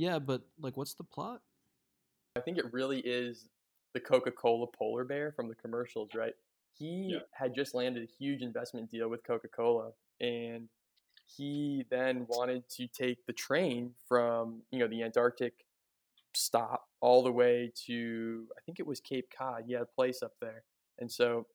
Yeah, but like, what's the plot? I think it really is the Coca Cola polar bear from the commercials, right? He Yeah. had just landed a huge investment deal with Coca Cola, and he then wanted to take the train from you know the Antarctic stop all the way to I think it was Cape Cod. He had a place up there, and so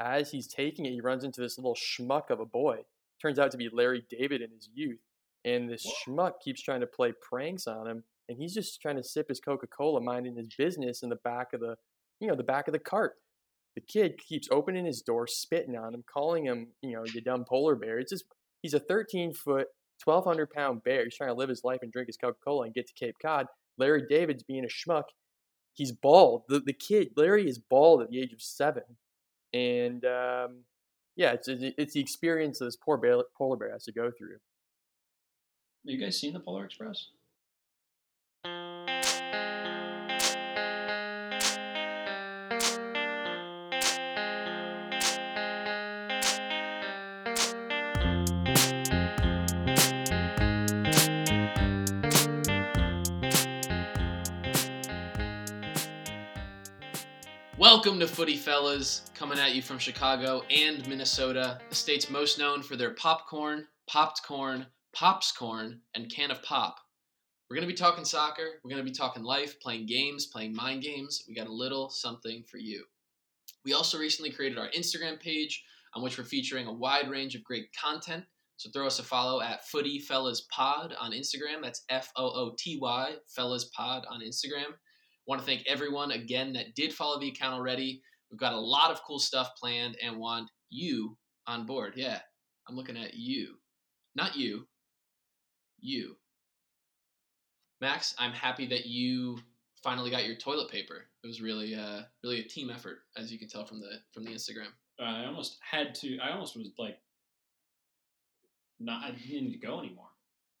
as he's taking it, he runs into this little schmuck of a boy. Turns out to be Larry David in his youth, and this schmuck keeps trying to play pranks on him, and he's just trying to sip his Coca Cola, minding his business in the back of the you know the back of the cart. The kid keeps opening his door, spitting on him, calling him, you know, you dumb polar bear. It's just he's a 13 foot, 1,200 pound bear. He's trying to live his life and drink his Coca Cola and get to Cape Cod. Larry David's being a schmuck. He's bald. The, the kid, Larry, is bald at the age of seven. And um, yeah, it's, it's the experience that this poor bear, polar bear has to go through. Have you guys seen the Polar Express? Welcome to Footy Fellas, coming at you from Chicago and Minnesota, the states most known for their popcorn, popped corn, pops corn, and can of pop. We're going to be talking soccer, we're going to be talking life, playing games, playing mind games. We got a little something for you. We also recently created our Instagram page on which we're featuring a wide range of great content. So throw us a follow at Footy Fellas Pod on Instagram. That's F O O T Y Fellas Pod on Instagram. Want to thank everyone again that did follow the account already. We've got a lot of cool stuff planned and want you on board. Yeah, I'm looking at you. Not you. You. Max, I'm happy that you finally got your toilet paper. It was really uh really a team effort as you can tell from the from the Instagram. Uh, I almost had to. I almost was like, not. I didn't need to go anymore.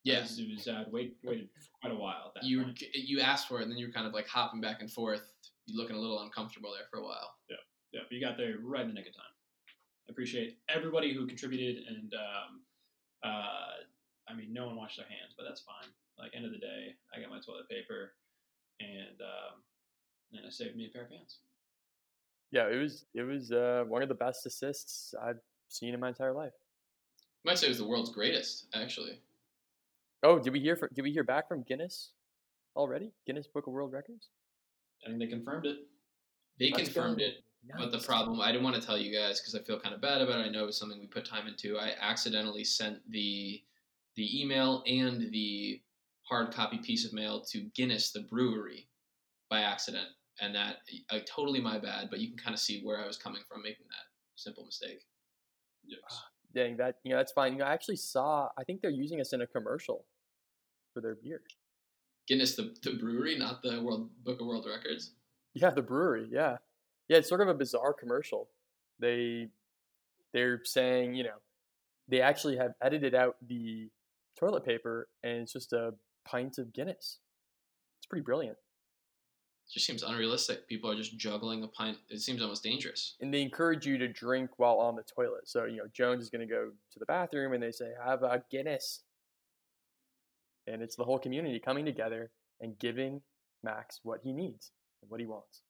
Yes. it was. Uh, wait, waited quite a while. You were, you asked for it and then you were kind of like hopping back and forth. You looking a little uncomfortable there for a while. Yeah, but you got there right in the nick of time. I appreciate everybody who contributed, and um, uh, I mean, no one washed their hands, but that's fine. Like end of the day, I got my toilet paper, and um, then it saved me a pair of pants. Yeah, it was it was uh, one of the best assists I've seen in my entire life. I might say it was the world's greatest, actually. Oh, did we hear from, did we hear back from Guinness already? Guinness Book of World Records. I think they confirmed it. They confirmed it, but the problem I didn't want to tell you guys because I feel kind of bad about it. I know it was something we put time into. I accidentally sent the the email and the hard copy piece of mail to Guinness, the brewery, by accident, and that uh, totally my bad. But you can kind of see where I was coming from making that simple mistake. Yes. Dang that you know that's fine. You know, I actually saw I think they're using us in a commercial for their beer. Guinness, the, the brewery, not the World Book of World Records. Yeah, the brewery. Yeah, yeah. It's sort of a bizarre commercial. They they're saying you know they actually have edited out the toilet paper and it's just a pint of Guinness. It's pretty brilliant. It just seems unrealistic. People are just juggling a pint. It seems almost dangerous. and they encourage you to drink while on the toilet. So, you know, Jones is going to go to the bathroom and they say, have a Guinness. And it's the whole community coming together and giving Max what he needs and what he wants.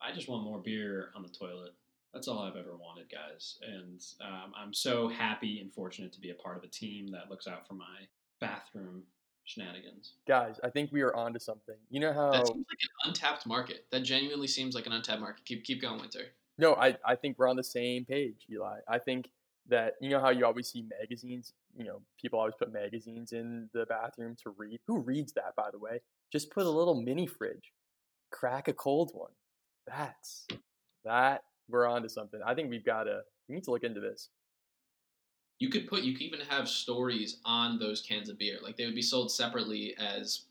I just want more beer on the toilet. That's all I've ever wanted, guys. And um, I'm so happy and fortunate to be a part of a team that looks out for my bathroom shenanigans. Guys, I think we are onto something. You know how. That seems like an untapped market. That genuinely seems like an untapped market. Keep keep going, Winter. No, I, I think we're on the same page, Eli. I think that, you know how you always see magazines? You know, people always put magazines in the bathroom to read. Who reads that, by the way? Just put a little mini fridge, crack a cold one. That's that. We're on to something. I think we've got to, we need to look into this. You could put you could even have stories on those cans of beer. Like they would be sold separately as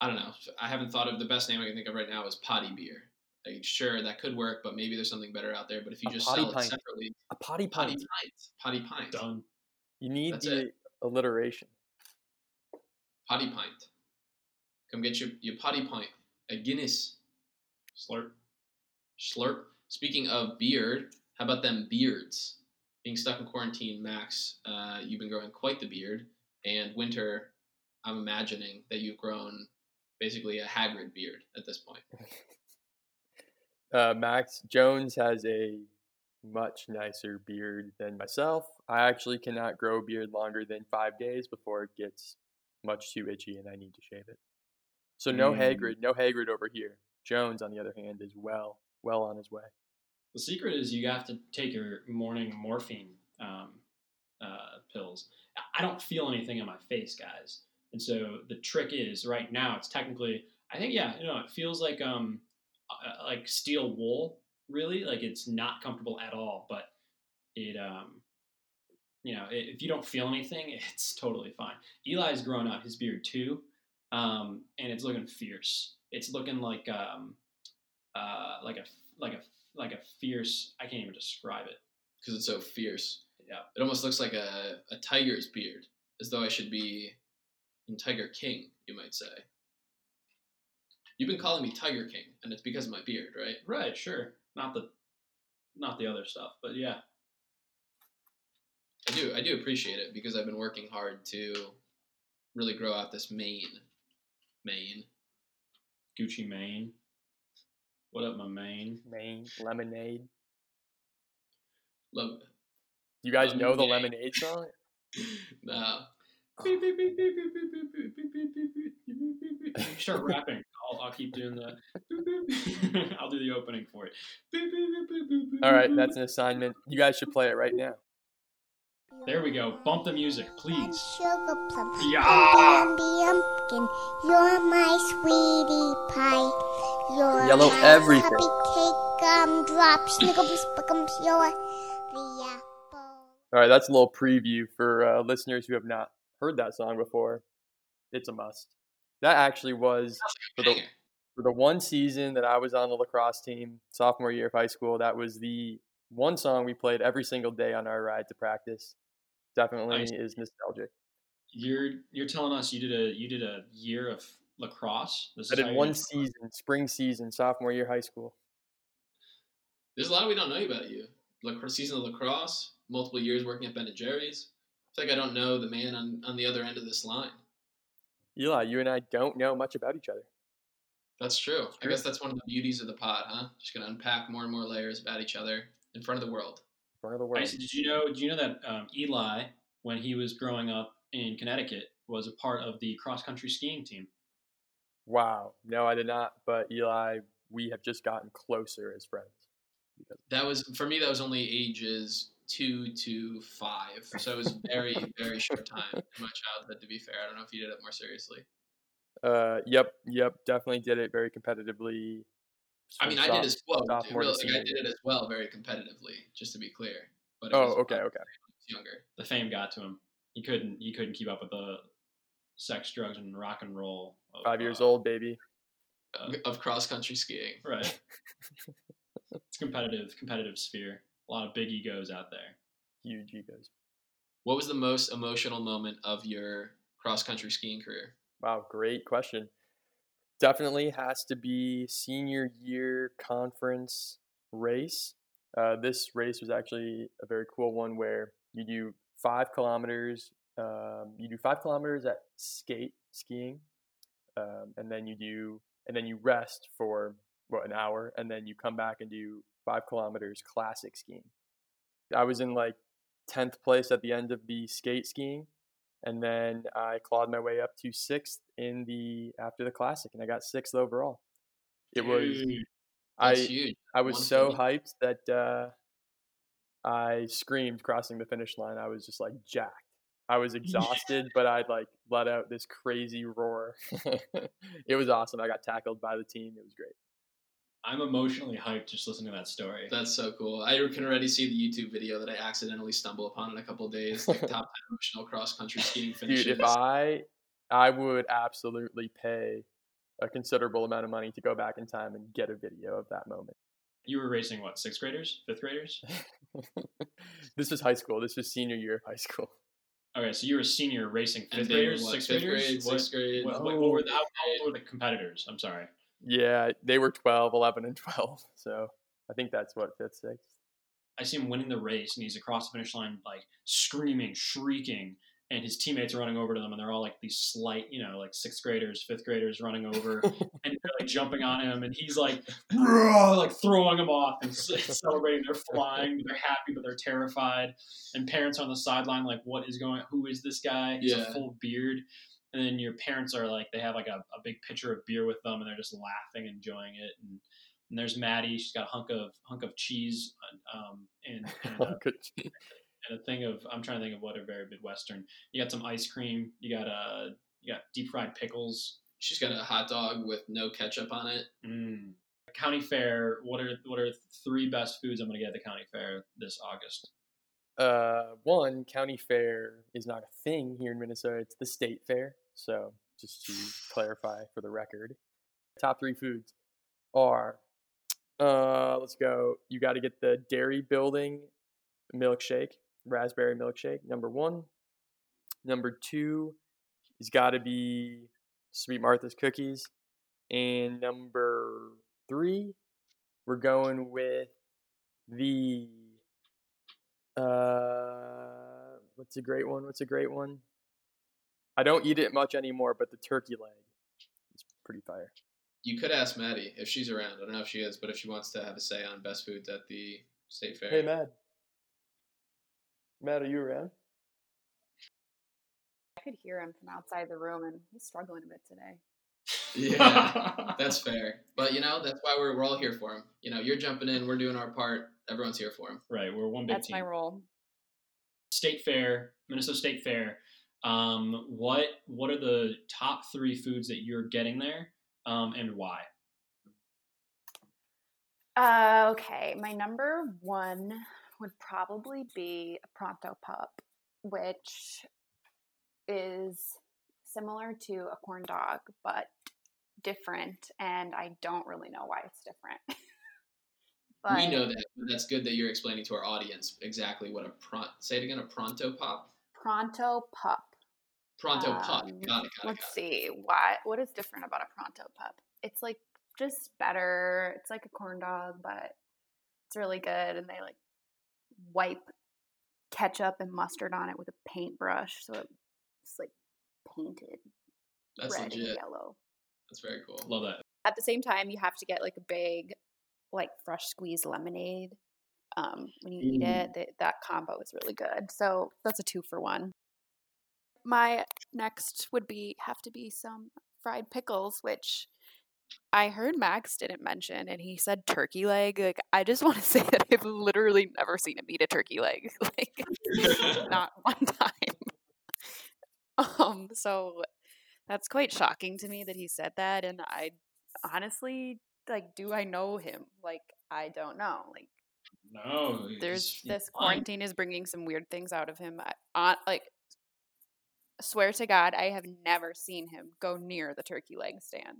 I don't know. I haven't thought of the best name I can think of right now is potty beer. Like sure that could work, but maybe there's something better out there. But if you A just potty sell it separately, A potty potty pint. pint, potty pint, Done. You need That's the it. alliteration. potty pint. Come get your your potty pint. A Guinness Slurp. Slurp. Speaking of beard, how about them beards? Being stuck in quarantine, Max, uh, you've been growing quite the beard, and Winter, I'm imagining that you've grown basically a Hagrid beard at this point. Uh, Max Jones has a much nicer beard than myself. I actually cannot grow a beard longer than five days before it gets much too itchy and I need to shave it. So no Mm. Hagrid, no Hagrid over here. Jones, on the other hand, is well, well on his way. The secret is you have to take your morning morphine um, uh, pills. I- don't feel anything in my face, guys. And so the trick is right now it's technically I think yeah you know it feels like um uh, like steel wool really like it's not comfortable at all but it um you know if you don't feel anything it's totally fine. Eli's grown out his beard too, um, and it's looking fierce. It's looking like um uh like a like a like a fierce I can't even describe it. because it's so fierce. Yeah. It almost looks like a, a tiger's beard, as though I should be in Tiger King, you might say. You've been calling me Tiger King, and it's because of my beard, right? Right, sure. Not the not the other stuff, but yeah. I do. I do appreciate it because I've been working hard to really grow out this mane. Mane. Gucci Mane. What up, my main? Maine lemonade. Love. You guys know the Lemonade. lemonade song? No. You start rapping. I'll, I'll keep doing the. I'll do the opening for it. All right, that's an assignment. You guys should play it right now. There we go. Bump the music, please. Sugar plum. Yeah. You're my sweetie pie. You're Yellow my everything. Cupcake gumdrop. Snickles, pickums. You're the apple. All right, that's a little preview for uh, listeners who have not heard that song before. It's a must. That actually was for the for the one season that I was on the lacrosse team, sophomore year of high school. That was the one song we played every single day on our ride to practice. Definitely Nice. is nostalgic. You're you're telling us you did a you did a year of lacrosse. This I is how did one did- season, spring season, sophomore year high school. There's a lot we don't know about you. Lacrosse, season of lacrosse, multiple years working at Ben and Jerry's. It's like I don't know the man on, on the other end of this line. Eli, you and I don't know much about each other. That's true. I guess that's one of the beauties of the pod, huh? Just gonna unpack more and more layers about each other in front of the world. In front of the I world. used did you know? Did you know that um, Eli, when he was growing up in Connecticut, was a part of the cross country skiing team? Wow. No, I did not. But Eli, we have just gotten closer as friends. Because That was for me. That was only ages two to five, so it was very very short time in my childhood. To be fair, I don't know if you did it more seriously. uh, yep, yep, definitely did it very competitively. I mean, from I did as well. sophomore to Really, like, I did it as well, very competitively, just to be clear. But Oh, okay, okay. Younger. The fame got to him. He couldn't. He couldn't keep up with the sex, drugs, and rock and roll. Of, Five years uh, old, baby. Uh, of cross country skiing. Right. it's competitive, competitive sphere. A lot of big egos out there. Huge egos. What was the most emotional moment of your cross country skiing career? Wow, great question. Definitely has to be senior year conference race. Uh, this race was actually a very cool one where you do five kilometers. Um, you do five kilometers at skate skiing, um, and then you do, and then you rest for what an hour, and then you come back and do five kilometers classic skiing. I was in like tenth place at the end of the skate skiing, and then I clawed my way up to sixth in the after the classic, and I got sixth overall. It was I huge. I was One so me. hyped that uh, I screamed crossing the finish line. I was just like jacked. I was exhausted, but I'd like let out this crazy roar. it was awesome. I got tackled by the team. It was great. I'm emotionally hyped just listening to that story. That's so cool. I can already see the YouTube video that I accidentally stumble upon in a couple days, like top ten emotional cross country skiing finishes. Dude, if I I would absolutely pay a considerable amount of money to go back in time and get a video of that moment. You were racing what? Sixth graders? Fifth graders? this was high school. This was senior year of high school. Okay, so you were a senior racing fifth graders, sixth fifth graders. grade, What- sixth grade. What, what, oh, what were the, how, how old were the competitors? I'm sorry. Yeah, they were 12, 11, and 12. So I think that's what fifth, sixth. I see him winning the race, and he's across the finish line, like screaming, shrieking, and his teammates are running over to them, and they're all like these slight, you know, like sixth graders, fifth graders running over, and they're like jumping on him, and he's like, like throwing them off and celebrating. They're flying, they're happy, but they're terrified. And parents on the sideline, like, what is going? Who is this guy? He's Yeah. a full beard. And then your parents are like, they have like a, a big pitcher of beer with them, and they're just laughing, enjoying it. And, and there's Maddie. She's got a hunk of hunk of cheese, um, and, and Good. And a thing of I'm trying to think of what are very midwestern. You got some ice cream. You got uh you got deep fried pickles. She's got a hot dog with no ketchup on it. Mm. County fair. What are what are three best foods I'm gonna get at the county fair this August? Uh, one county fair is not a thing here in Minnesota. It's the state fair. So just to clarify for the record, top three foods are. Uh, let's go. You got to get the dairy building milkshake, raspberry milkshake. Number one. Number two has got to be Sweet Martha's cookies, and number three, we're going with the uh, what's a great one? What's a great one? I don't eat it much anymore, but the turkey leg is pretty fire. You could ask Maddie if she's around. I don't know if she is, but if she wants to have a say on best foods at the state fair. Hey, Matt. Matt, are you around? I could hear him from outside the room, and he's struggling a bit today. Yeah, that's fair. But you know, that's why we're, we're all here for him. You know, you're jumping in, we're doing our part. Everyone's here for him. right. We're one big That's team. my role. State fair, Minnesota State Fair. Um, what what are the top three foods that you're getting there, um, and why? Uh, okay, my number one would probably be a pronto pup, which is similar to a corn dog, but different, and I don't really know why it's different. but we know that, but that's good that you're explaining to our audience exactly what a pron. Say it again. A pronto pop. pronto pup. Pronto pup. Um, Got it. Got it. Let's it. see what what is different about a pronto pup. It's like just better. It's like a corn dog, but it's really good. And they like wipe ketchup and mustard on it with a paintbrush, so it's like painted That's red and yellow. That's very cool. Love that. At the same time, you have to get like a big, like fresh squeezed lemonade. Um, when you eat Mm. it, that, that combo is really good. So that's a two for one. My next would be have to be some fried pickles, which I heard Max didn't mention, and he said turkey leg. Like I just want to say that I've literally never seen him eat a turkey leg, like not one time. Um, so that's quite shocking to me that he said that, and I honestly like, do I know him? Like I don't know. Like No, there's this quarantine is bringing some weird things out of him. I, on like swear to God, I have never seen him go near the turkey leg stand.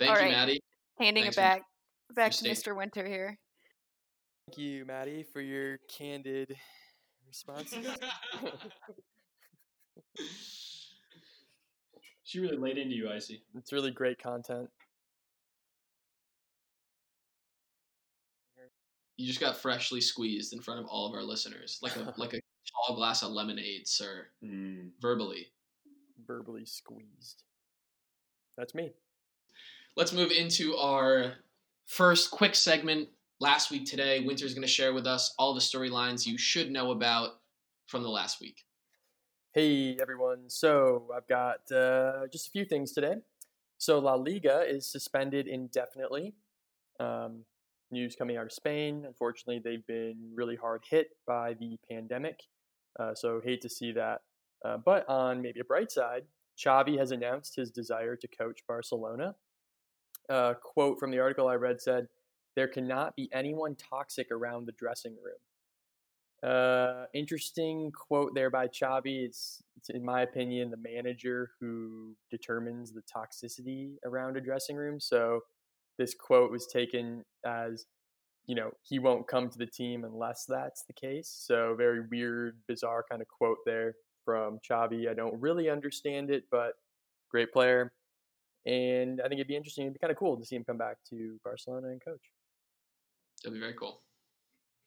Thank All you, right. Maddie. Handing Thanks it for- back back to staying. Mr. Winter here. Thank you, Maddie, for your candid responses. She really laid into you, Icy. it's really great content. You just got freshly squeezed in front of all of our listeners, like a like a tall glass of lemonade, sir. Mm. Verbally. Verbally squeezed. That's me. Let's move into our first quick segment. Last week today, Winter's going to share with us all the storylines you should know about from the last week. Hey everyone. So I've got uh, just a few things today. So La Liga is suspended indefinitely. Um, news coming out of Spain. Unfortunately, they've been really hard hit by the pandemic. Uh, so hate to see that. Uh, but on maybe a bright side, Xavi has announced his desire to coach Barcelona. A quote from the article I read said, "There cannot be anyone toxic around the dressing room." Uh, interesting quote there by Xavi. It's, it's, in my opinion, the manager who determines the toxicity around a dressing room. So this quote was taken as, you know, he won't come to the team unless that's the case. So very weird, bizarre kind of quote there from Xavi. I don't really understand it, but great player. And I think it'd be interesting. It'd be kind of cool to see him come back to Barcelona and coach. That'd be very cool.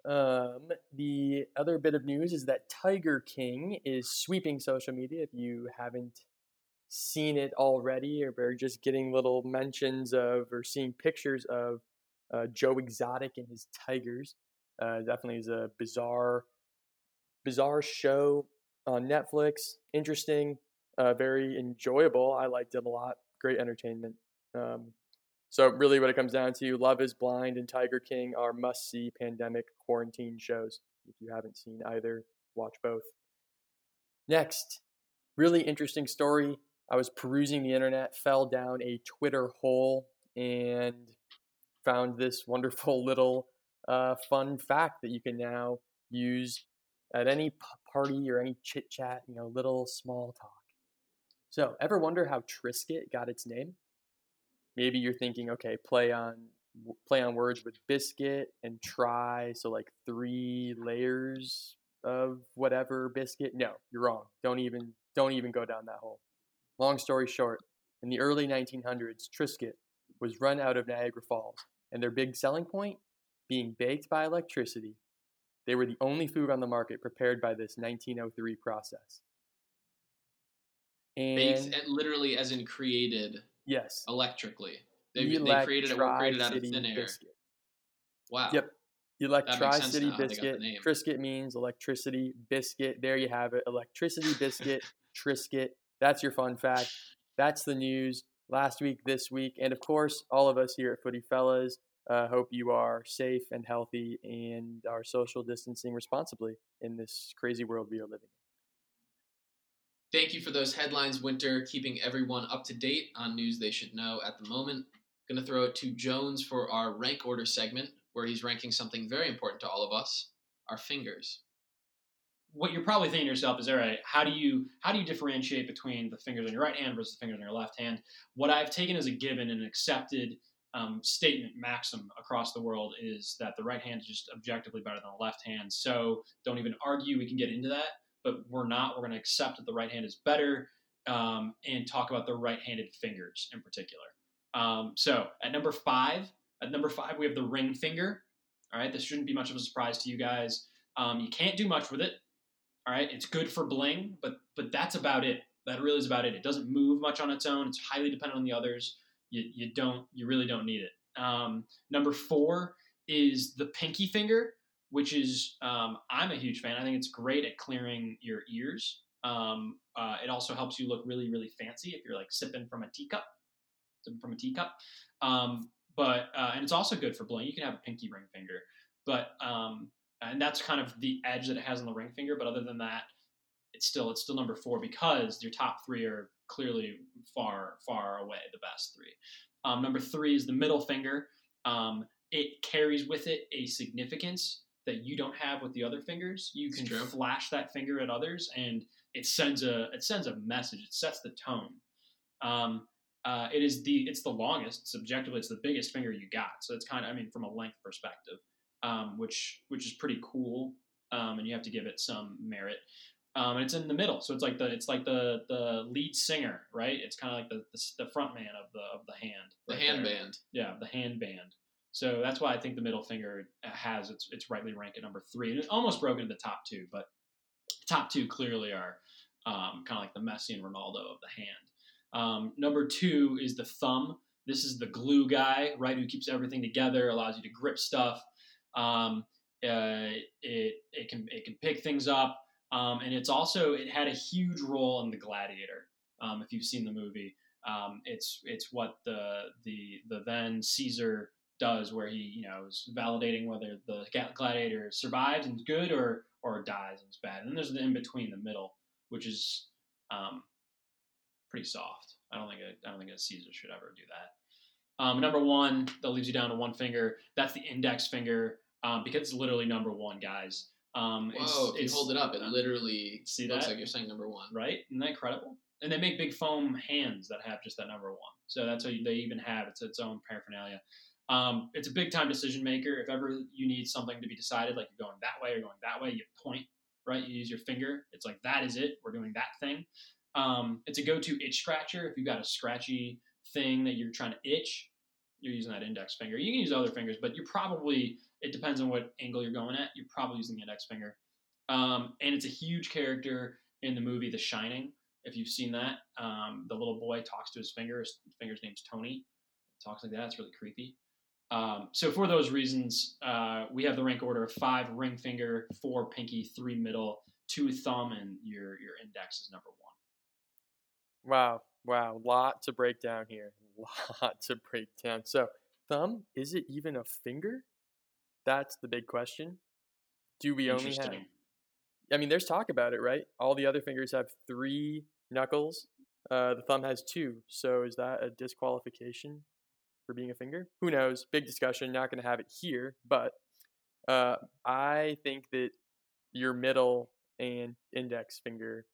Um, the other bit of news is that Tiger King is sweeping social media. If you haven't seen it already, or are just getting little mentions of or seeing pictures of uh, Joe Exotic and his tigers, uh, definitely is a bizarre, bizarre show on Netflix. Interesting, uh, very enjoyable. I liked it a lot. Great entertainment. Um, so really, what it comes down to, Love Is Blind and Tiger King are must-see pandemic quarantine shows. If you haven't seen either, watch both. Next, really interesting story. I was perusing the internet, fell down a Twitter hole, and found this wonderful little uh, fun fact that you can now use at any party or any chit chat. You know, little small talk. So, ever wonder how Triscuit got its name? maybe you're thinking, okay, play on play on words with biscuit and try, so like three layers of whatever biscuit. No, you're wrong. Don't even don't even go down that hole. Long story short, in the early 1900s, Triscuit was run out of Niagara Falls, and their big selling point being baked by electricity. They were the only food on the market prepared by this 1903 process. And Baked, and literally as in created yes, electrically. They, they created it were created out of thin air. biscuit. Wow. Yep. makes Electri City now how they got the biscuit. Triscuit means electricity biscuit. There you have it. Electricity biscuit. Triscuit. That's your fun fact. That's the news last week, this week, and of course, all of us here at Footy Fellas uh, hope you are safe and healthy and are social distancing responsibly in this crazy world we are living. Thank you for those headlines, Winter, keeping everyone up to date on news they should know at the moment. Going to throw it to Jones for our rank order segment, where he's ranking something very important to all of us our fingers. what you're probably thinking to yourself is, all right, how do you how do you differentiate between the fingers on your right hand versus the fingers on your left hand? What I've taken as a given and accepted um, statement maxim across the world is that the right hand is just objectively better than the left hand. So don't even argue. We can get into that, but we're not. We're going to accept that the right hand is better um, and talk about the right-handed fingers in particular. Um, so at number five, at number five we have the ring finger. All right, this shouldn't be much of a surprise to you guys. Um, you can't do much with it. All right, it's good for bling, but but that's about it. That really is about it. It doesn't move much on its own. It's highly dependent on the others. You, you don't you really don't need it. Um, number four is the pinky finger, which is um, I'm a huge fan. I think it's great at clearing your ears. Um, uh, it also helps you look really really fancy if you're like sipping from a teacup, sipping from a teacup. Um, but uh, and it's also good for blowing. You can have a pinky ring finger, but um, and that's kind of the edge that it has on the ring finger. But other than that, it's still it's still number four because your top three are clearly far far away the best three. Um, number three is the middle finger. Um, it carries with it a significance that you don't have with the other fingers. You can flash that finger at others, and it sends a it sends a message. It sets the tone. Um, uh, it is the it's the longest. Subjectively, it's the biggest finger you got. So it's kind of I mean from a length perspective, um, which which is pretty cool. Um, and you have to give it some merit. Um, and it's in the middle, so it's like the it's like the the lead singer, right? It's kind of like the, the the front man of the of the hand. The right hand there. band. Yeah, the hand band. So that's why I think the middle finger has its its rightly ranked at number three. And it's almost broken into the top two, but top two clearly are um, kind of like the Messi and Ronaldo of the hand. Um, number two is the thumb. This is the glue guy, right? Who keeps everything together, allows you to grip stuff. Um, uh, it it can it can pick things up, um, and it's also it had a huge role in the Gladiator. Um, if you've seen the movie, um, it's it's what the the the then Caesar does, where he you know is validating whether the gladiator survives and is good or or dies and is bad. And then there's the in between, the middle, which is um, pretty soft. I don't think a, I don't think a Caesar should ever do that. Um, number one, that leaves you down to one finger. That's the index finger um, because it's literally number one, guys. Um, Whoa, it's, if you hold it up, it uh, literally See looks that? like you're saying number one. right? Isn't that incredible? And they make big foam hands that have just that number one. So that's how you, they even have it's its own paraphernalia. Um, it's a big time decision maker. If ever you need something to be decided, like you're going that way or going that way, you point, right? You use your finger. It's like that is it. We're doing that thing. Um, it's a go-to itch scratcher if you've got a scratchy thing that you're trying to itch. you're using that index finger. You can use other fingers, but you're probably it depends on what angle you're going at. You're probably using the index finger. Um, and it's a huge character in the movie The Shining. If you've seen that, um, the little boy talks to his finger. His finger's name's Tony. Talks like that. It's really creepy. Um, so for those reasons, uh, we have the rank order of five ring finger, four pinky, three middle, two thumb, and your your index is number one. Wow, wow, lot to break down here. Lot to break down. So, thumb, is it even a finger? That's the big question. Do we only have Interesting. I mean, there's talk about it, right? All the other fingers have three knuckles. Uh, the thumb has two. So is that a disqualification for being a finger? Who knows? Big discussion. Not going to have it here, but uh, I think that your middle and index finger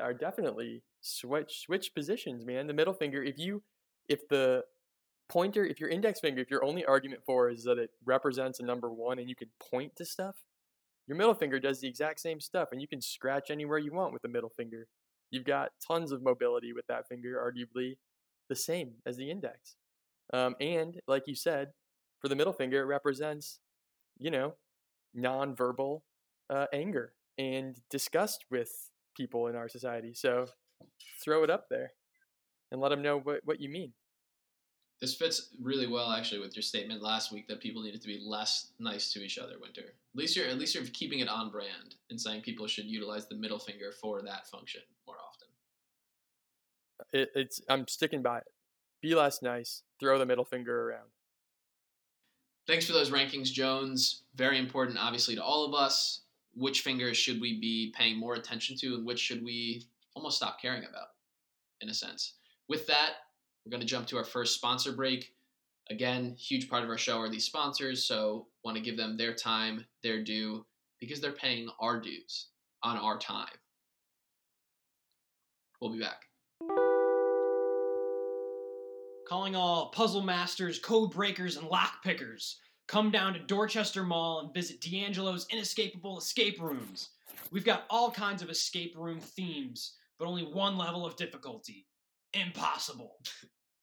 are definitely switch switch positions, man. The middle finger, if you if the pointer, if your index finger, if your only argument for is that it represents a number one and you can point to stuff, your middle finger does the exact same stuff, and you can scratch anywhere you want with the middle finger. You've got tons of mobility with that finger, arguably the same as the index. Um, and like you said, for the middle finger, it represents, you know, nonverbal uh, anger and disgust with people in our society. So throw it up there and let them know what, what you mean. This fits really well, actually, with your statement last week that people needed to be less nice to each other. Winter. At least you're at least you're keeping it on brand and saying people should utilize the middle finger for that function more often. It, it's I'm sticking by it. Be less nice. Throw the middle finger around. Thanks for those rankings, Jones. Very important, obviously, to all of us. Which fingers should we be paying more attention to, and which should we almost stop caring about, in a sense? With that, we're going to jump to our first sponsor break. Again, huge part of our show are these sponsors, so want to give them their time, their due, because they're paying our dues on our time. We'll be back. Calling all puzzle masters, code breakers, and lock pickers. Come down to Dorchester Mall and visit D'Angelo's Inescapable Escape Rooms. We've got all kinds of escape room themes, but only one level of difficulty impossible.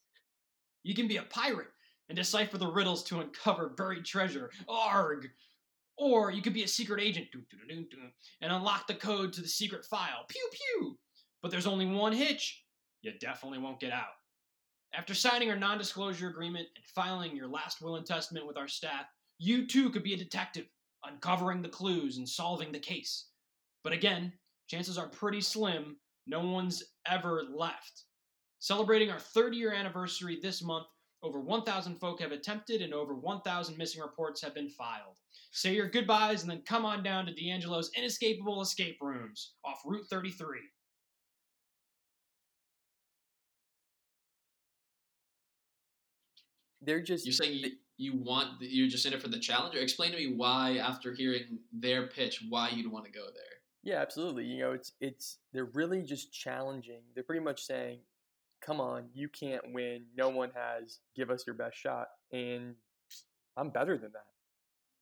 you can be a pirate and decipher the riddles to uncover buried treasure. Arg! Or you could be a secret agent and unlock the code to the secret file. Pew pew! But there's only one hitch. You definitely won't get out. After signing our non disclosure agreement and filing your last will and testament with our staff, you too could be a detective, uncovering the clues and solving the case. But again, chances are pretty slim no one's ever left. Celebrating our 30 year anniversary this month, over 1,000 folk have attempted and over 1,000 missing reports have been filed. Say your goodbyes and then come on down to D'Angelo's Inescapable Escape Rooms off Route 33. They're just You're saying you, you want you're just in it for the challenge, or explain to me why, after hearing their pitch, why you'd want to go there. Yeah, absolutely. You know, it's it's they're really just challenging. They're pretty much saying, "Come on, you can't win. No one has. Give us your best shot." And I'm better than that.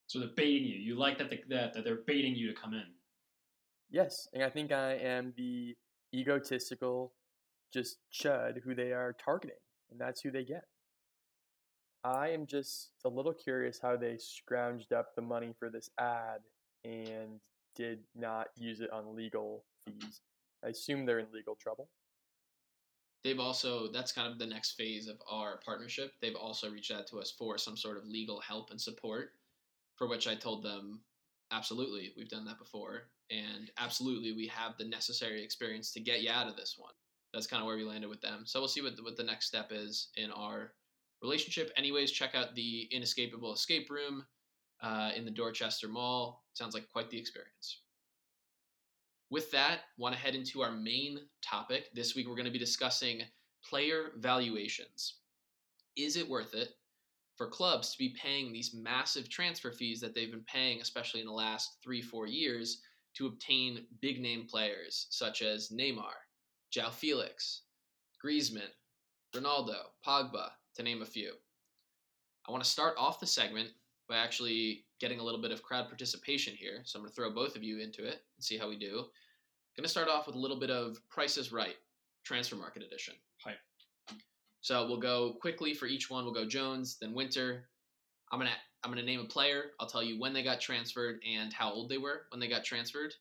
So they're baiting you. You like that, they, that, that they're baiting you to come in. Yes, and I think I am the egotistical, just chud who they are targeting, and that's who they get. I am just a little curious how they scrounged up the money for this ad and did not use it on legal fees. I assume they're in legal trouble. They've also that's kind of the next phase of our partnership. They've also reached out to us for some sort of legal help and support, for which I told them absolutely, we've done that before, and absolutely we have the necessary experience to get you out of this one. That's kind of where we landed with them. So we'll see what the, what the next step is in our relationship. Anyways, check out the Inescapable Escape Room uh, in the Dorchester Mall. Sounds like quite the experience. With that, want to head into our main topic. This week we're going to be discussing player valuations. Is it worth it for clubs to be paying these massive transfer fees that they've been paying, especially in the last three, four years, to obtain big name players such as Neymar, João Felix, Griezmann, Ronaldo, Pogba, to name a few. I want to start off the segment by actually getting a little bit of crowd participation here. So I'm going to throw both of you into it and see how we do. I'm Going to start off with a little bit of Price is Right, Transfer Market Edition. Hype. So we'll go quickly for each one. We'll go Jones, then Winter. I'm gonna I'm gonna name a player. I'll tell you when they got transferred and how old they were when they got transferred.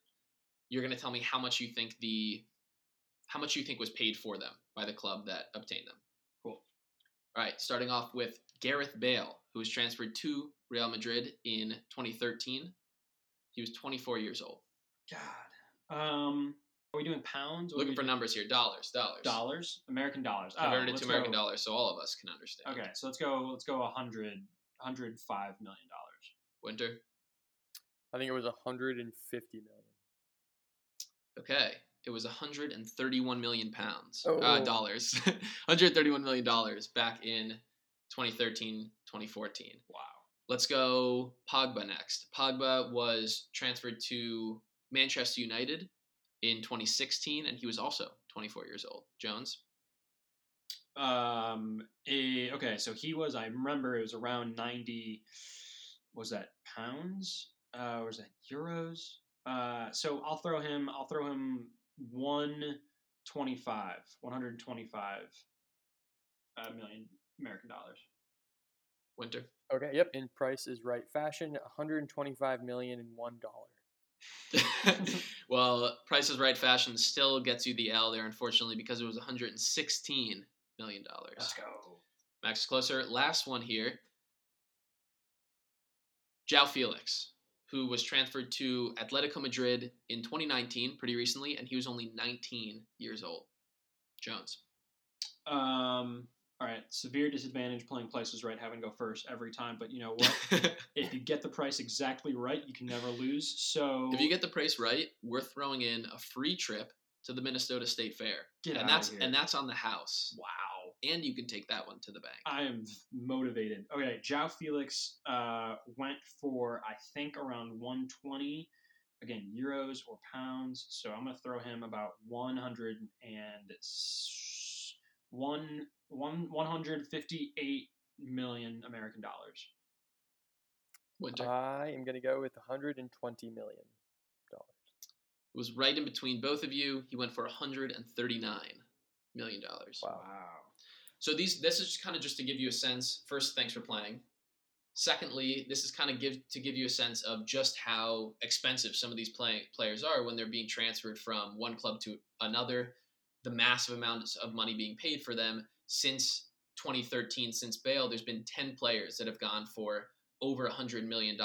You're gonna tell me how much you think the how much you think was paid for them by the club that obtained them. Cool. All right, starting off with Gareth Bale, who was transferred to Real Madrid in 2013. He was 24 years old. God. Um, are we doing pounds? or Looking for doing numbers here. Dollars, dollars. Dollars, American dollars. Oh, Converted it to American go- dollars, so all of us can understand. Okay, so let's go. Let's go. 100, 105 million dollars. Winter. I think it was 150 million. Okay. It was 131 million pounds. Uh, Oh. dollars. 131 million dollars back in 2013, 2014. Wow. Let's go Pogba next. Pogba was transferred to Manchester United in 2016, and he was also 24 years old. Jones. Um. A, okay, so he was. I remember it was around ninety. Was that pounds? Uh, or was that euros? Uh, so I'll throw him. I'll throw him one twenty-five. One hundred twenty-five uh, million American dollars. Winter. Okay, yep. In Price is Right fashion, 125 million and one dollar. well, Price is Right fashion still gets you the L there, unfortunately, because it was 116 million dollars. Let's go. Max closer. Last one here. João Felix, who was transferred to Atletico Madrid in 2019, pretty recently, and he was only 19 years old. Jones. Um. All right. Severe disadvantage playing Price is Right, having to go first every time. But you know what? if you get the price exactly right, you can never lose. So if you get the price right, we're throwing in a free trip to the Minnesota State Fair, Get and outta that's here. and that's on the house, wow. And you can take that one to the bank. I am motivated. Okay, João Felix uh, went for I think around 120, again euros or pounds. So I'm gonna throw him about 100 and one, one 158 million American dollars. Winter I am going to go with 120 million dollars. It was right in between both of you. He went for 139 million dollars. Wow. So these this is kind of just to give you a sense. First, thanks for playing. Secondly, this is kind of give to give you a sense of just how expensive some of these play, players are when they're being transferred from one club to another. The massive amounts of money being paid for them since 2013, since Bale, there's been 10 players that have gone for over $100 million,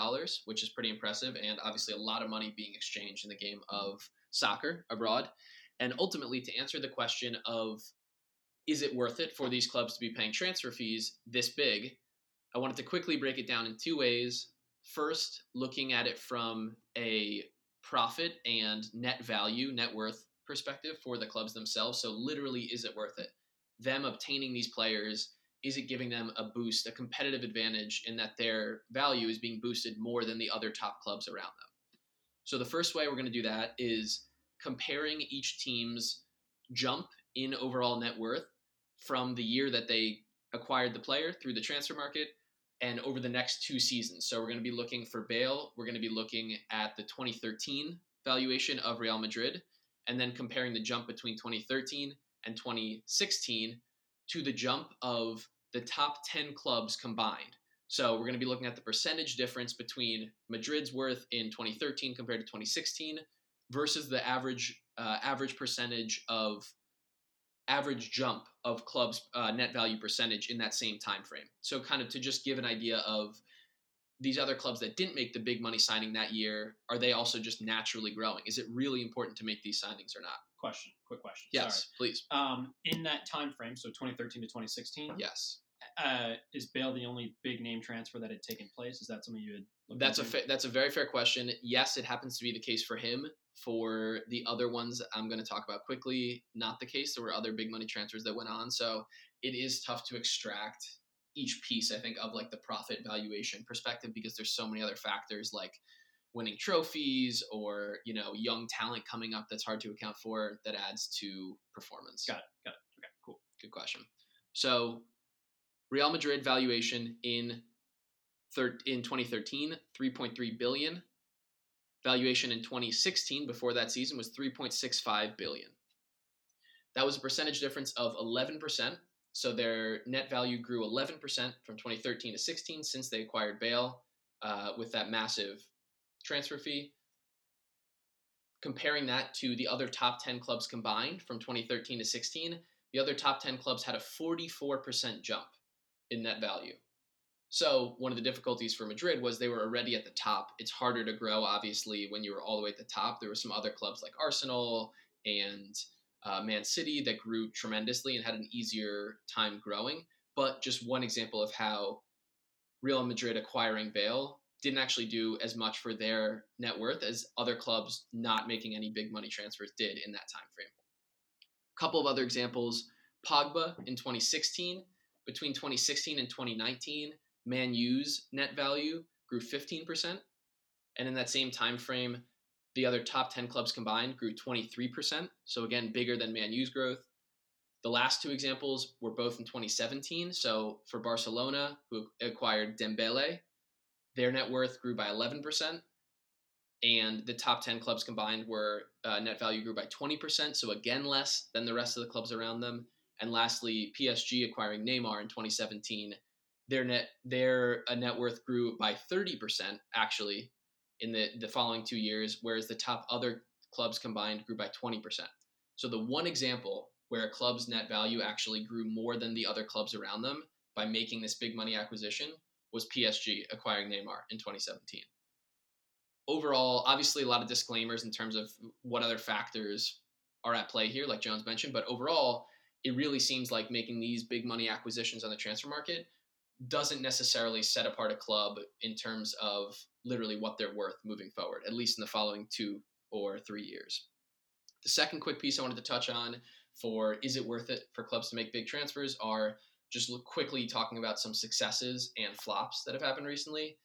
which is pretty impressive, and obviously a lot of money being exchanged in the game of soccer abroad. And ultimately, to answer the question of is it worth it for these clubs to be paying transfer fees this big? I wanted to quickly break it down in two ways. First, looking at it from a profit and net value, net worth perspective for the clubs themselves. So, literally, is it worth it? Them obtaining these players, is it giving them a boost, a competitive advantage in that their value is being boosted more than the other top clubs around them? So, the first way we're going to do that is comparing each team's jump in overall net worth from the year that they acquired the player through the transfer market and over the next two seasons. So we're going to be looking for Bale, we're going to be looking at the 2013 valuation of Real Madrid and then comparing the jump between 2013 and 2016 to the jump of the top 10 clubs combined. So we're going to be looking at the percentage difference between Madrid's worth in 2013 compared to 2016 versus the average uh, average percentage of average jump of clubs uh, net value percentage in that same time frame. So kind of to just give an idea of these other clubs that didn't make the big money signing that year, are they also just naturally growing? Is it really important to make these signings or not? Question. Quick question. Yes, please. Um, in that time frame, so 2013 to 2016. Yes. Uh, is Bale the only big name transfer that had taken place? Is that something you had? That's a fa- that's a very fair question. Yes, it happens to be the case for him. For the other ones, I'm going to talk about quickly. Not the case. There were other big money transfers that went on, so it is tough to extract each piece. I think of like the profit valuation perspective because there's so many other factors like winning trophies or you know young talent coming up that's hard to account for that adds to performance. Got it. Got it. Okay. Cool. Good question. So, Real Madrid valuation in thir- in 2013, 3.3 billion. Valuation in 2016 before that season was 3.65 billion. That was a percentage difference of 11%. So their net value grew 11% from 2013 to 16 since they acquired Bale uh, with that massive transfer fee. Comparing that to the other top 10 clubs combined from 2013 to 16, the other top 10 clubs had a 44% jump in net value. So, one of the difficulties for Madrid was they were already at the top. It's harder to grow, obviously, when you were all the way at the top. There were some other clubs like Arsenal and uh, Man City that grew tremendously and had an easier time growing. But just one example of how Real Madrid acquiring Bale didn't actually do as much for their net worth as other clubs not making any big money transfers did in that time frame. A couple of other examples Pogba in 2016. Between 2016 and 2019, Man U's net value grew 15%. And in that same time frame, the other top 10 clubs combined grew 23%. So again, bigger than Man U's growth. The last two examples were both in 2017. So for Barcelona, who acquired Dembele, their net worth grew by 11%. And the top 10 clubs combined were uh, net value grew by 20%. So again, less than the rest of the clubs around them. And lastly, PSG acquiring Neymar in 2017 their net their uh, net worth grew by 30% actually in the, the following two years, whereas the top other clubs combined grew by 20%. So the one example where a club's net value actually grew more than the other clubs around them by making this big money acquisition was PSG acquiring Neymar in 2017. Overall, obviously a lot of disclaimers in terms of what other factors are at play here, like Jones mentioned, but overall, it really seems like making these big money acquisitions on the transfer market doesn't necessarily set apart a club in terms of literally what they're worth moving forward, at least in the following two or three years. The second quick piece I wanted to touch on for is it worth it for clubs to make big transfers are just quickly talking about some successes and flops that have happened recently.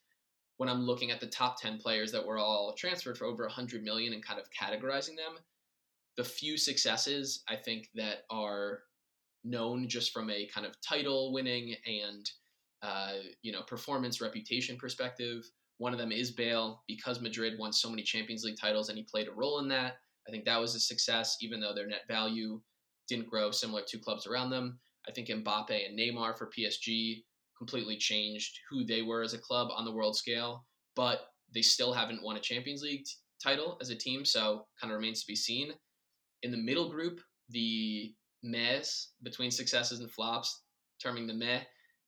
When I'm looking at the top 10 players that were all transferred for over 100 million and kind of categorizing them, the few successes I think that are known just from a kind of title winning and uh, you know, performance reputation perspective. One of them is Bale because Madrid won so many Champions League titles and he played a role in that. I think that was a success, even though their net value didn't grow similar to clubs around them. I think Mbappe and Neymar for PSG completely changed who they were as a club on the world scale, but they still haven't won a Champions League t- title as a team, so kind of remains to be seen. In the middle group, the mess between successes and flops, terming the meh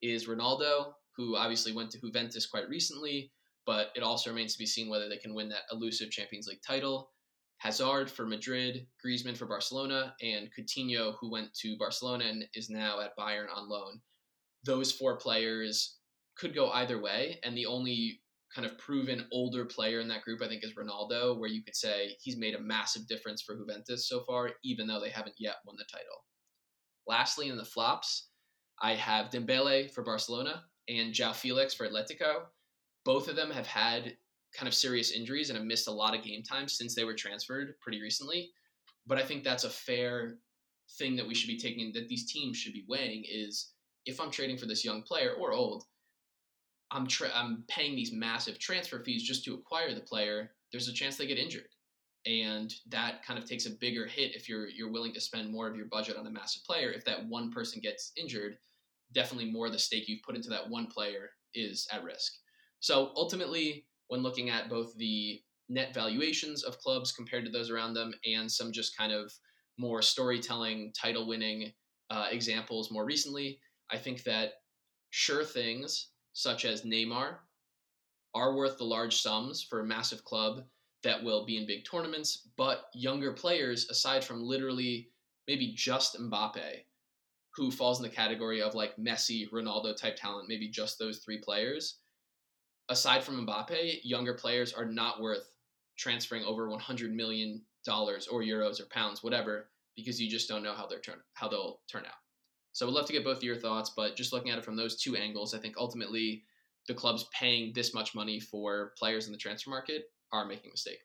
is Ronaldo, who obviously went to Juventus quite recently, but it also remains to be seen whether they can win that elusive Champions League title. Hazard for Madrid, Griezmann for Barcelona, and Coutinho, who went to Barcelona and is now at Bayern on loan. Those four players could go either way, and the only kind of proven older player in that group, I think, is Ronaldo, where you could say he's made a massive difference for Juventus so far, even though they haven't yet won the title. Lastly, in the flops, I have Dembele for Barcelona and João Felix for Atletico. Both of them have had kind of serious injuries and have missed a lot of game time since they were transferred pretty recently. But I think that's a fair thing that we should be taking that these teams should be weighing is if I'm trading for this young player or old, I'm tra- I'm paying these massive transfer fees just to acquire the player. There's a chance they get injured, and that kind of takes a bigger hit if you're you're willing to spend more of your budget on a massive player. If that one person gets injured, definitely more of the stake you've put into that one player is at risk. So ultimately, when looking at both the net valuations of clubs compared to those around them and some just kind of more storytelling, title winning uh, examples more recently, I think that sure things such as Neymar are worth the large sums for a massive club that will be in big tournaments, but younger players, aside from literally maybe just Mbappe, who falls in the category of like Messi, Ronaldo type talent, maybe just those three players. Aside from Mbappe, younger players are not worth transferring over 100 million dollars or euros or pounds, whatever, because you just don't know how they're turn how they'll turn out. So, we'd love to get both of your thoughts, but just looking at it from those two angles, I think ultimately the clubs paying this much money for players in the transfer market are making a mistake.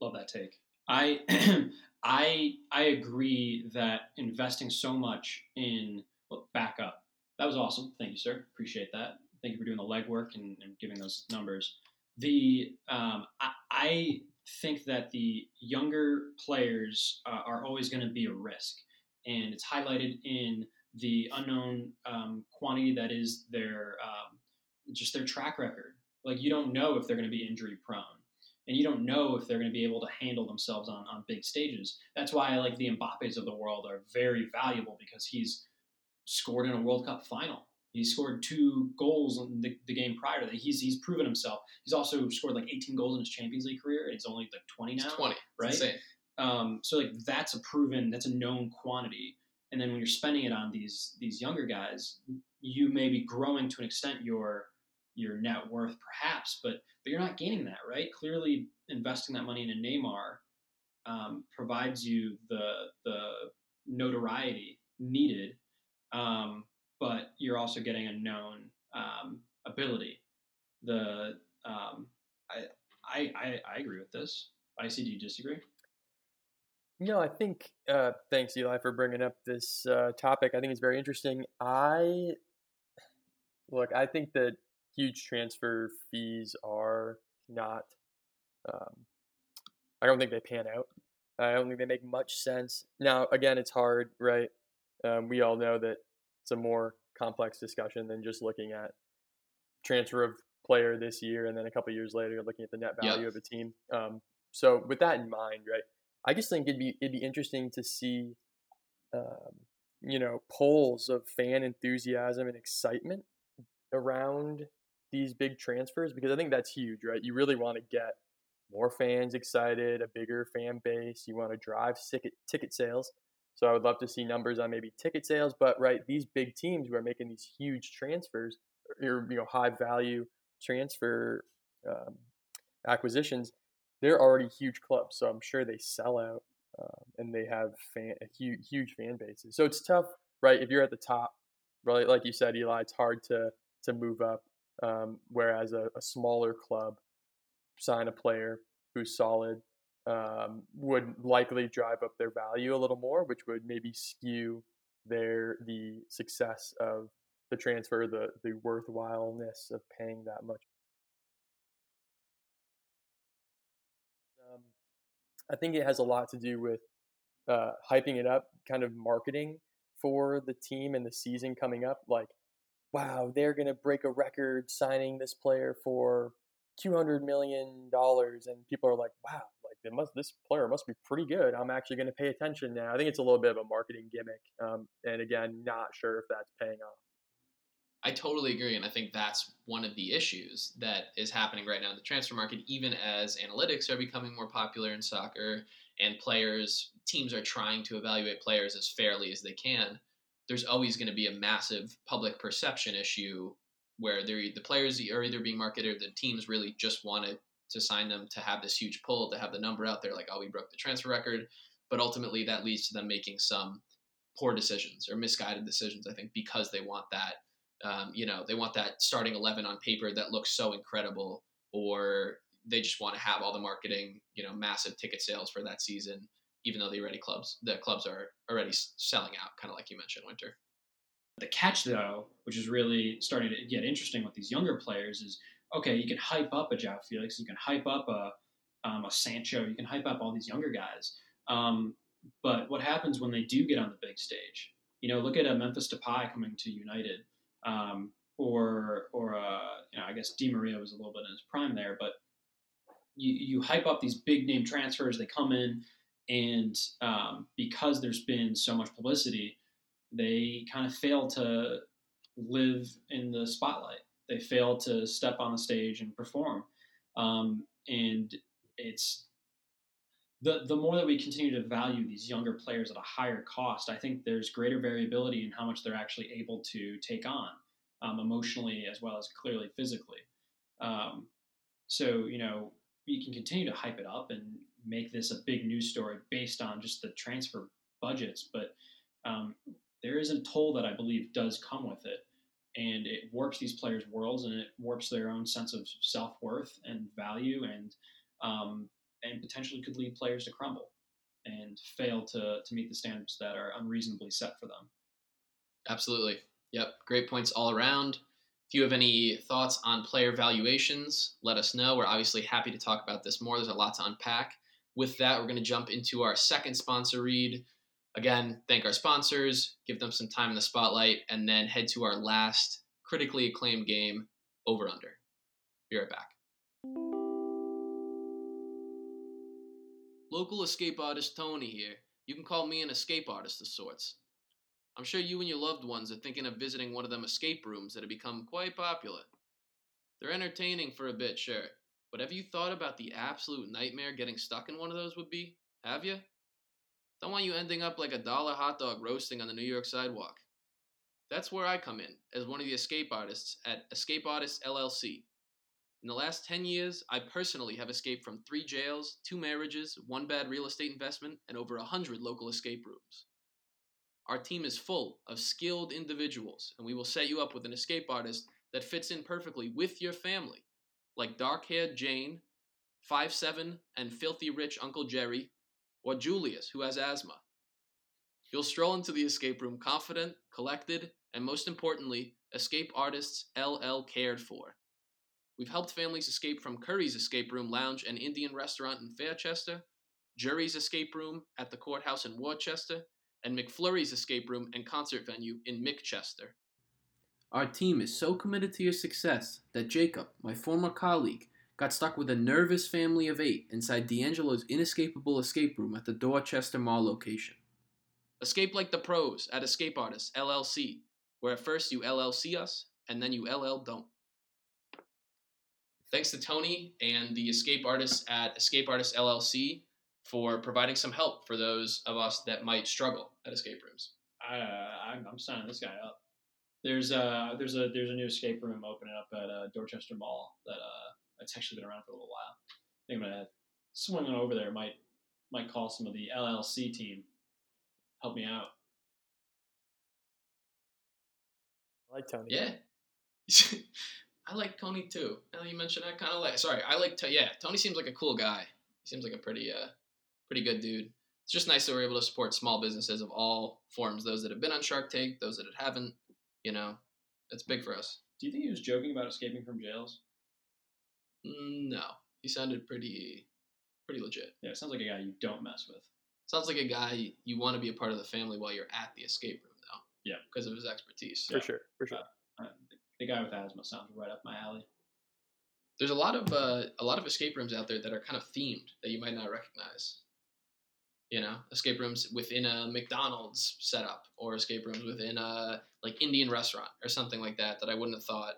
Love that take. I I I agree that investing so much in well, backup that was awesome. Thank you, sir. Appreciate that. Thank you for doing the legwork and, and giving those numbers. The um, I, I, think that the younger players uh, are always going to be a risk, and it's highlighted in the unknown um, quantity that is their um, just their track record. Like you don't know if they're going to be injury prone, and you don't know if they're going to be able to handle themselves on, on big stages. That's why I like the Mbappes of the world are very valuable because he's scored in a World Cup final. He scored two goals in the, the game prior to that. He's he's proven himself. He's also scored like 18 goals in his Champions League career, and he's only like 20 now. It's 20. Right? Um, so like that's a proven, that's a known quantity. And then when you're spending it on these these younger guys, you may be growing to an extent your your net worth perhaps, but but you're not gaining that, right? Clearly, investing that money in a Neymar um, provides you the the notoriety needed, um, but you're also getting a known um, ability. The um, I, I I I agree with this. I see. Do you disagree? No, I think. Uh, thanks, Eli, for bringing up this uh, topic. I think it's very interesting. I look. I think that huge transfer fees are not. Um, I don't think they pan out. I don't think they make much sense. Now, again, it's hard, right? Um, we all know that it's a more complex discussion than just looking at transfer of player this year and then a couple years later looking at the net Yeah. value of a team. Um, so, with that in mind, right? I just think it'd be it'd be interesting to see, um, you know, polls of fan enthusiasm and excitement around these big transfers because I think that's huge, right? You really want to get more fans excited, a bigger fan base. You want to drive ticket ticket sales. So I would love to see numbers on maybe ticket sales, but right, these big teams who are making these huge transfers or you know high value transfer um, acquisitions, they're already huge clubs, so I'm sure they sell out um, and they have fan huge huge fan bases. So it's tough, right? If you're at the top, right, like you said, Eli, it's hard to to move up. Um, whereas a, a smaller club sign a player who's solid um, would likely drive up their value a little more, which would maybe skew their the success of the transfer, the the worthwhileness of paying that much. Um, I think it has a lot to do with uh, hyping it up, kind of marketing for the team and the season coming up. Like, wow, they're going to break a record signing this player for two hundred million dollars, and people are like, wow, like they must this player must be pretty good. I'm actually going to pay attention now. I think it's a little bit of a marketing gimmick, um, and again, not sure if that's paying off. I totally agree, and I think that's one of the issues that is happening right now in the transfer market. Even as analytics are becoming more popular in soccer, and players, teams are trying to evaluate players as fairly as they can. There's always going to be a massive public perception issue where the players are either being marketed, or the teams really just wanted to sign them to have this huge pull, to have the number out there, like, oh, we broke the transfer record. But ultimately, that leads to them making some poor decisions or misguided decisions. I think because they want that um, you know, they want that starting 11 on paper that looks so incredible, or they just want to have all the marketing, you know, massive ticket sales for that season, even though the already clubs, the clubs are already selling out, kind of like you mentioned, Winter. The catch, though, which is really starting to get interesting with these younger players, is okay. You can hype up a João Felix, you can hype up a um, a Sancho, you can hype up all these younger guys. Um, but what happens when they do get on the big stage? You know, look at a Memphis Depay coming to United, um, or or uh, you know, I guess Di Maria was a little bit in his prime there, but you you hype up these big name transfers. They come in, and um, because there's been so much publicity, they kind of fail to live in the spotlight. They fail to step on the stage and perform. Um, and it's the the more that we continue to value these younger players at a higher cost, I think there's greater variability in how much they're actually able to take on, um, emotionally as well as clearly physically. Um, so you know we can continue to hype it up and make this a big news story based on just the transfer budgets, but um, there is a toll that I believe does come with it, and it warps these players' worlds and it warps their own sense of self worth and value, and um, and potentially could lead players to crumble and fail to to meet the standards that are unreasonably set for them. Absolutely. Yep. Great points all around. If you have any thoughts on player valuations, let us know. We're obviously happy to talk about this more. There's a lot to unpack. With that, we're going to jump into our second sponsor read. Again, thank our sponsors, give them some time in the spotlight, and then head to our last critically acclaimed game, Over Under. Be right back. Local escape artist Tony here. You can call me an escape artist of sorts. I'm sure you and your loved ones are thinking of visiting one of them escape rooms that have become quite popular. They're entertaining for a bit, sure, but have you thought about the absolute nightmare getting stuck in one of those would be? Have you? Don't want you ending up like a dollar hot dog roasting on the New York sidewalk. That's where I come in, as one of the escape artists at Escape Artists LLC. In the last 10 years, I personally have escaped from three jails, two marriages, one bad real estate investment, and over 100 local escape rooms. Our team is full of skilled individuals, and we will set you up with an escape artist that fits in perfectly with your family, like dark haired Jane, Five Seven, and filthy rich Uncle Jerry, or Julius, who has asthma. You'll stroll into the escape room confident, collected, and most importantly, escape artists LL cared for. We've helped families escape from Curry's Escape Room Lounge and Indian Restaurant in Fairchester, Jury's Escape Room at the Courthouse in Worcester, and McFlurry's Escape Room and Concert Venue in Mickchester. Our team is so committed to your success that Jacob, my former colleague, got stuck with a nervous family of eight inside D'Angelo's inescapable escape room at the Dorchester Mall location. Escape like the pros at Escape Artists LLC, where at first you LLC us and then you LL don't. Thanks to Tony and the Escape Artists at Escape Artists LLC for providing some help for those of us that might struggle at escape rooms. I, uh, I'm, I'm signing this guy up. There's a there's a there's a new escape room opening up at uh, Dorchester Mall that uh it's actually been around for a little while. I think I'm gonna swing on over there. Might might call some of the LLC team. Help me out. I like Tony. Yeah. I like Tony too. Now you mentioned I kind of like. Sorry, I like. To, yeah, Tony seems like a cool guy. He seems like a pretty, uh, pretty good dude. It's just nice that we're able to support small businesses of all forms. Those that have been on Shark Tank, those that haven't. You know, it's big for us. Do you think he was joking about escaping from jails? Mm, No, he sounded pretty, pretty legit. Yeah, it sounds like a guy you don't mess with. Sounds like a guy you want to be a part of the family while you're at the escape room, though. Yeah. because of his expertise. For sure. For sure. Uh, the, the guy with asthma sounds right up my alley. There's a lot of uh, a lot of escape rooms out there that are kind of themed that you might not recognize. You know, escape rooms within a McDonald's setup, or escape rooms within a like Indian restaurant or something like that that I wouldn't have thought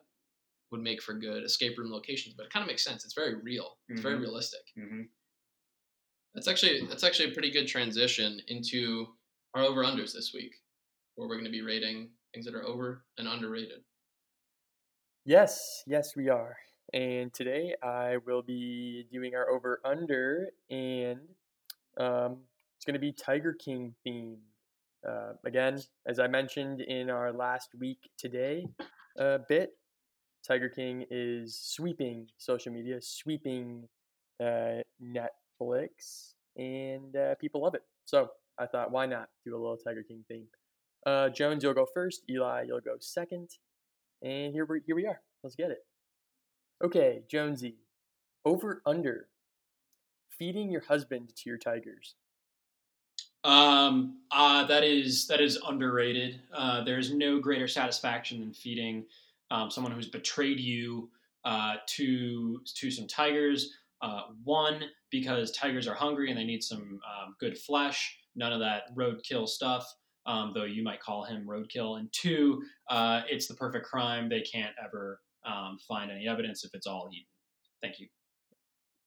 would make for good escape room locations. But it kind of makes sense. It's very real. It's very Mhm. realistic. Mm-hmm. That's actually that's actually a pretty good transition into our over unders this week, where we're going to be rating things that are over and underrated. Yes, yes, we are. And today I will be doing our over under, and um, it's going to be Tiger King themed. Uh, again, as I mentioned in our last week today uh, bit, Tiger King is sweeping social media, sweeping uh, Netflix, and uh, people love it. So I thought, why not do a little Tiger King theme? Uh, Jones, you'll go first. Eli, you'll go second. And here we here we are. Let's get it. Okay, Jonesy. Over under. Feeding your husband to your tigers. Um, uh, that is that is underrated. Uh, there's no greater satisfaction than feeding um, someone who's betrayed you uh, to to some tigers. Uh, one because tigers are hungry and they need some um, good flesh. None of that roadkill stuff. Um, though you might call him roadkill. And two, uh, it's the perfect crime. They can't ever um, find any evidence if it's all eaten. Thank you.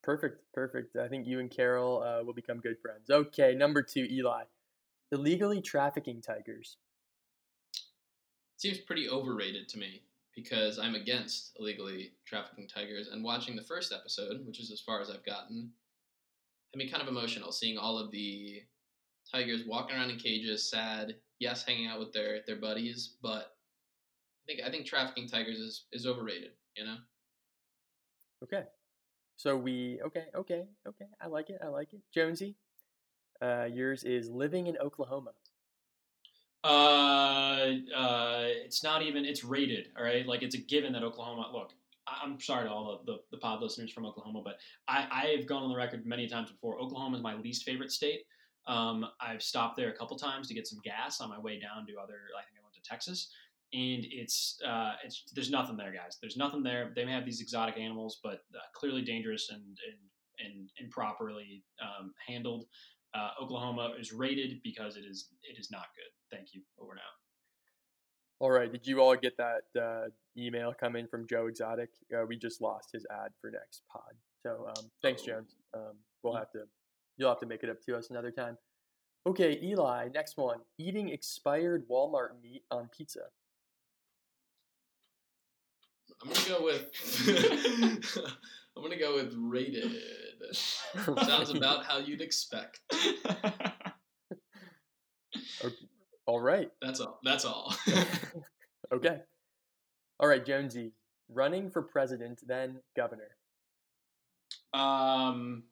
Perfect, perfect. I think you and Carol uh, will become good friends. Okay, number two, Eli. Illegally trafficking tigers. seems pretty overrated to me because I'm against illegally trafficking tigers. And watching the first episode, which is as far as I've gotten, had me kind of emotional seeing all of the tigers walking around in cages, sad. Yes, hanging out with their their buddies, but I think I think trafficking tigers is is overrated. You know, Okay. So we okay, okay, okay. I like it. I like it. Jonesy. Uh, yours is living in Oklahoma. Uh, uh, it's not even. It's rated. All right, like it's a given that Oklahoma. Look, I'm sorry to all the, the, the pod listeners from Oklahoma, but I I have gone on the record many times before. Oklahoma is my least favorite state. Um, I've stopped there a couple times to get some gas on my way down to other. I think I went to Texas, and it's uh, it's there's nothing there, guys. There's nothing there. They may have these exotic animals, but uh, clearly dangerous and and, and improperly um, handled. Uh, Oklahoma is rated because it is it is not good. Thank you. Over now. All right. Did you all get that uh, email coming from Joe Exotic? Uh, we just lost his ad for next pod. So um, thanks, Oh. Jones. Um, we'll have to you'll have to make it up to us another time. Okay, Eli. Next one: eating expired Walmart meat on pizza. I'm gonna go with. I'm gonna go with rated. Sounds about how you'd expect. All right. That's all. That's all. Okay. All right, Jonesy. Running for president, then governor. um,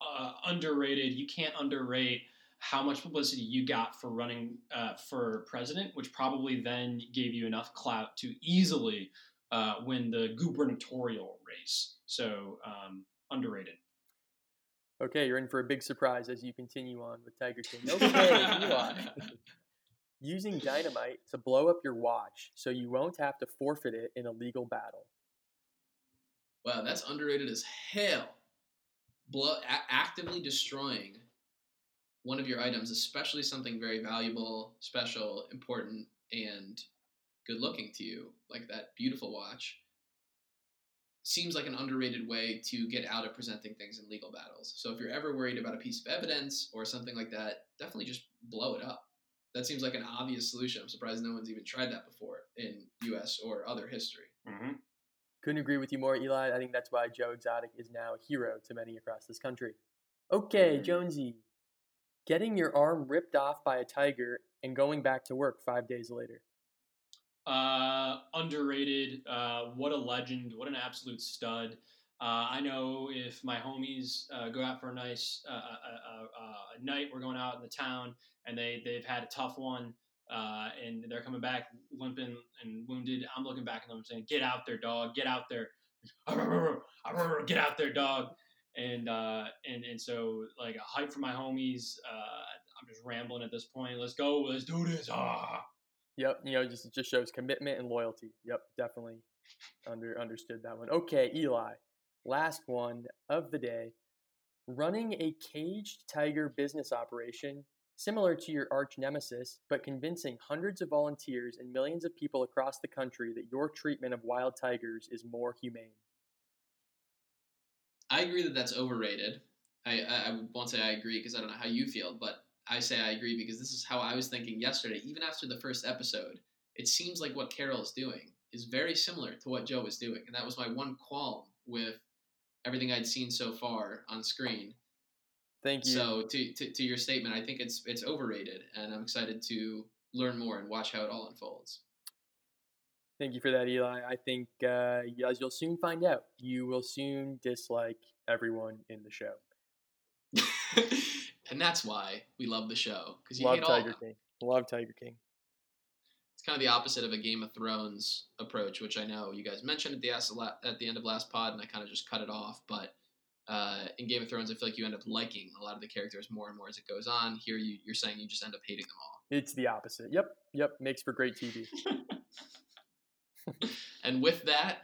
uh, underrated. You can't underrate how much publicity you got for running uh, for president, which probably then gave you enough clout to easily uh, win the gubernatorial race. So um, underrated. Okay, you're in for a big surprise as you continue on with Tiger King. Okay, Eli. Using dynamite to blow up your watch so you won't have to forfeit it in a legal battle. Wow, that's underrated as hell. Blow, a- actively destroying one of your items, especially something very valuable, special, important, and good looking to you, like that beautiful watch, seems like an underrated way to get out of presenting things in legal battles. So if you're ever worried about a piece of evidence or something like that, definitely just blow it up. That seems like an obvious solution. I'm surprised no one's even tried that before in US or other history. Mm-hmm. Couldn't agree with you more, Eli. I think that's why Joe Exotic is now a hero to many across this country. Okay, Jonesy. Getting your arm ripped off by a tiger and going back to work five days later. Uh, underrated. Uh, what a legend. What an absolute stud. Uh, I know if my homies uh, go out for a nice uh, uh, uh, uh, night, we're going out in the town, and they they've had a tough one, uh, and they're coming back limping and wounded. I'm looking back at them saying, "Get out there, dog! Get out there! Get out there, dog!" And uh, and and so like a hype for my homies. Uh, I'm just rambling at this point. Let's go. Let's do this. Ah. Yep, you know, just just shows commitment and loyalty. Yep, definitely under understood that one. Okay, Eli. Last one of the day. Running a caged tiger business operation similar to your arch nemesis, but convincing hundreds of volunteers and millions of people across the country that your treatment of wild tigers is more humane. I agree that that's overrated. I, I, I won't say I agree because I don't know how you feel, but I say I agree because this is how I was thinking yesterday. Even after the first episode, it seems like what Carol is doing is very similar to what Joe was doing, and that was my one qualm with everything I'd seen so far on screen. Thank you. So to, to, to your statement, I think it's it's overrated, and I'm excited to learn more and watch how it all unfolds. Thank you for that, Eli. I think, uh, as you'll soon find out, you will soon dislike everyone in the show. and that's why we love the show because you Love hate all Tiger them. King. Love Tiger King. It's kind of the opposite of a Game of Thrones approach, which I know you guys mentioned at the at the end of last pod, and I kind of just cut it off. But uh, in Game of Thrones, I feel like you end up liking a lot of the characters more and more as it goes on. Here, you, you're saying you just end up hating them all. It's the opposite. Yep, yep. Makes for great TV. And with that,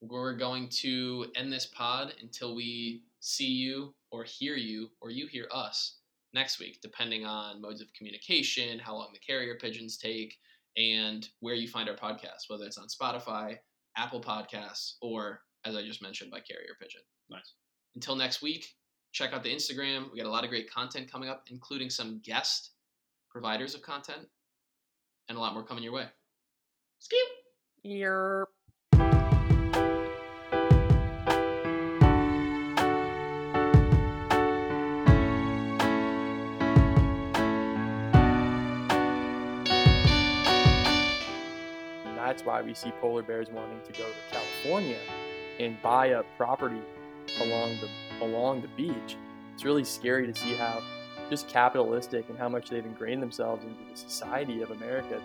we're going to end this pod until we see you or hear you or you hear us next week, depending on modes of communication, how long the carrier pigeons take, and where you find our podcast, whether it's on Spotify, Apple Podcasts, or as I just mentioned, by Carrier Pigeon. Nice. Until next week, check out the Instagram. We got a lot of great content coming up, including some guest providers of content, and a lot more coming your way. Skip. That's why we see polar bears wanting to go to California and buy up property along the along the beach. It's really scary to see how just capitalistic and how much they've ingrained themselves into the society of America.